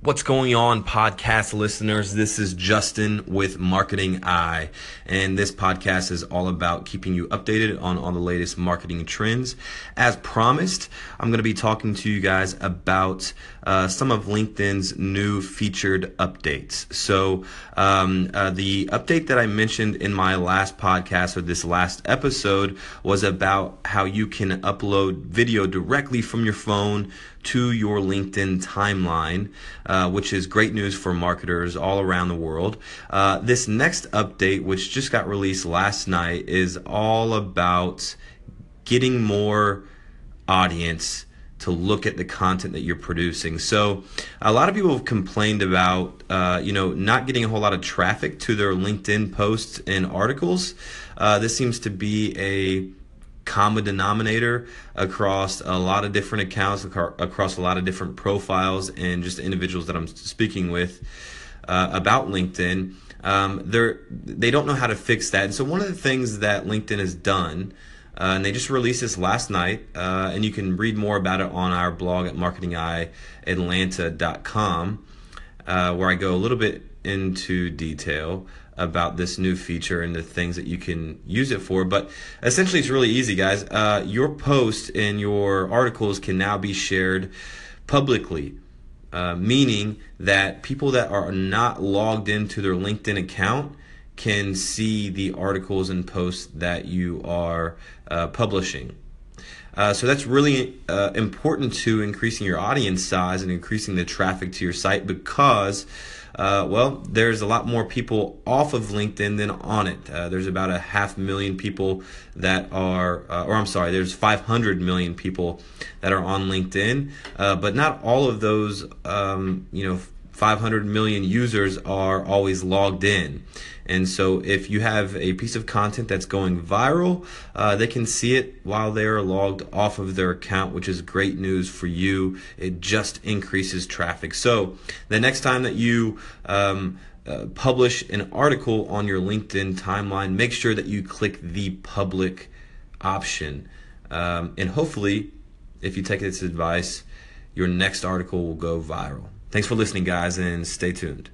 What's going on, podcast listeners? This is Justin with Marketing Eye, and this podcast is all about keeping you updated on all the latest marketing trends. As promised, I'm going to be talking to you guys about uh, some of LinkedIn's new featured updates. So, um, uh, the update that I mentioned in my last podcast or this last episode was about how you can upload video directly from your phone to your LinkedIn timeline, uh, which is great news for marketers all around the world. Uh, this next update, which just got released last night, is all about getting more audience to look at the content that you're producing. So, a lot of people have complained about, uh, you know, not getting a whole lot of traffic to their LinkedIn posts and articles. Uh, this seems to be a common denominator across a lot of different accounts, across a lot of different profiles, and just individuals that I'm speaking with uh, about LinkedIn. Um, they're they don't know how to fix that. And so one of the things that LinkedIn has done, uh, and they just released this last night, uh, and you can read more about it on our blog at marketingeyeatlanta.com, uh, where I go a little bit into detail about this new feature and the things that you can use it for. But essentially, it's really easy, guys. Uh, your posts and your articles can now be shared publicly, uh, meaning that people that are not logged into their LinkedIn account can see the articles and posts that you are uh, publishing. Uh, so that's really uh, important to increasing your audience size and increasing the traffic to your site because uh, well, there's a lot more people off of LinkedIn than on it. Uh, there's about a half million people that are, uh, or I'm sorry, there's 500 million people that are on LinkedIn, but not all of those, um, you know, 500 million users are always logged in. And so if you have a piece of content that's going viral, uh, they can see it while they are logged off of their account, which is great news for you. It just increases traffic. So the next time that you um, uh, publish an article on your LinkedIn timeline, make sure that you click the public option. Um, and hopefully, if you take this advice, your next article will go viral. Thanks for listening, guys, and stay tuned.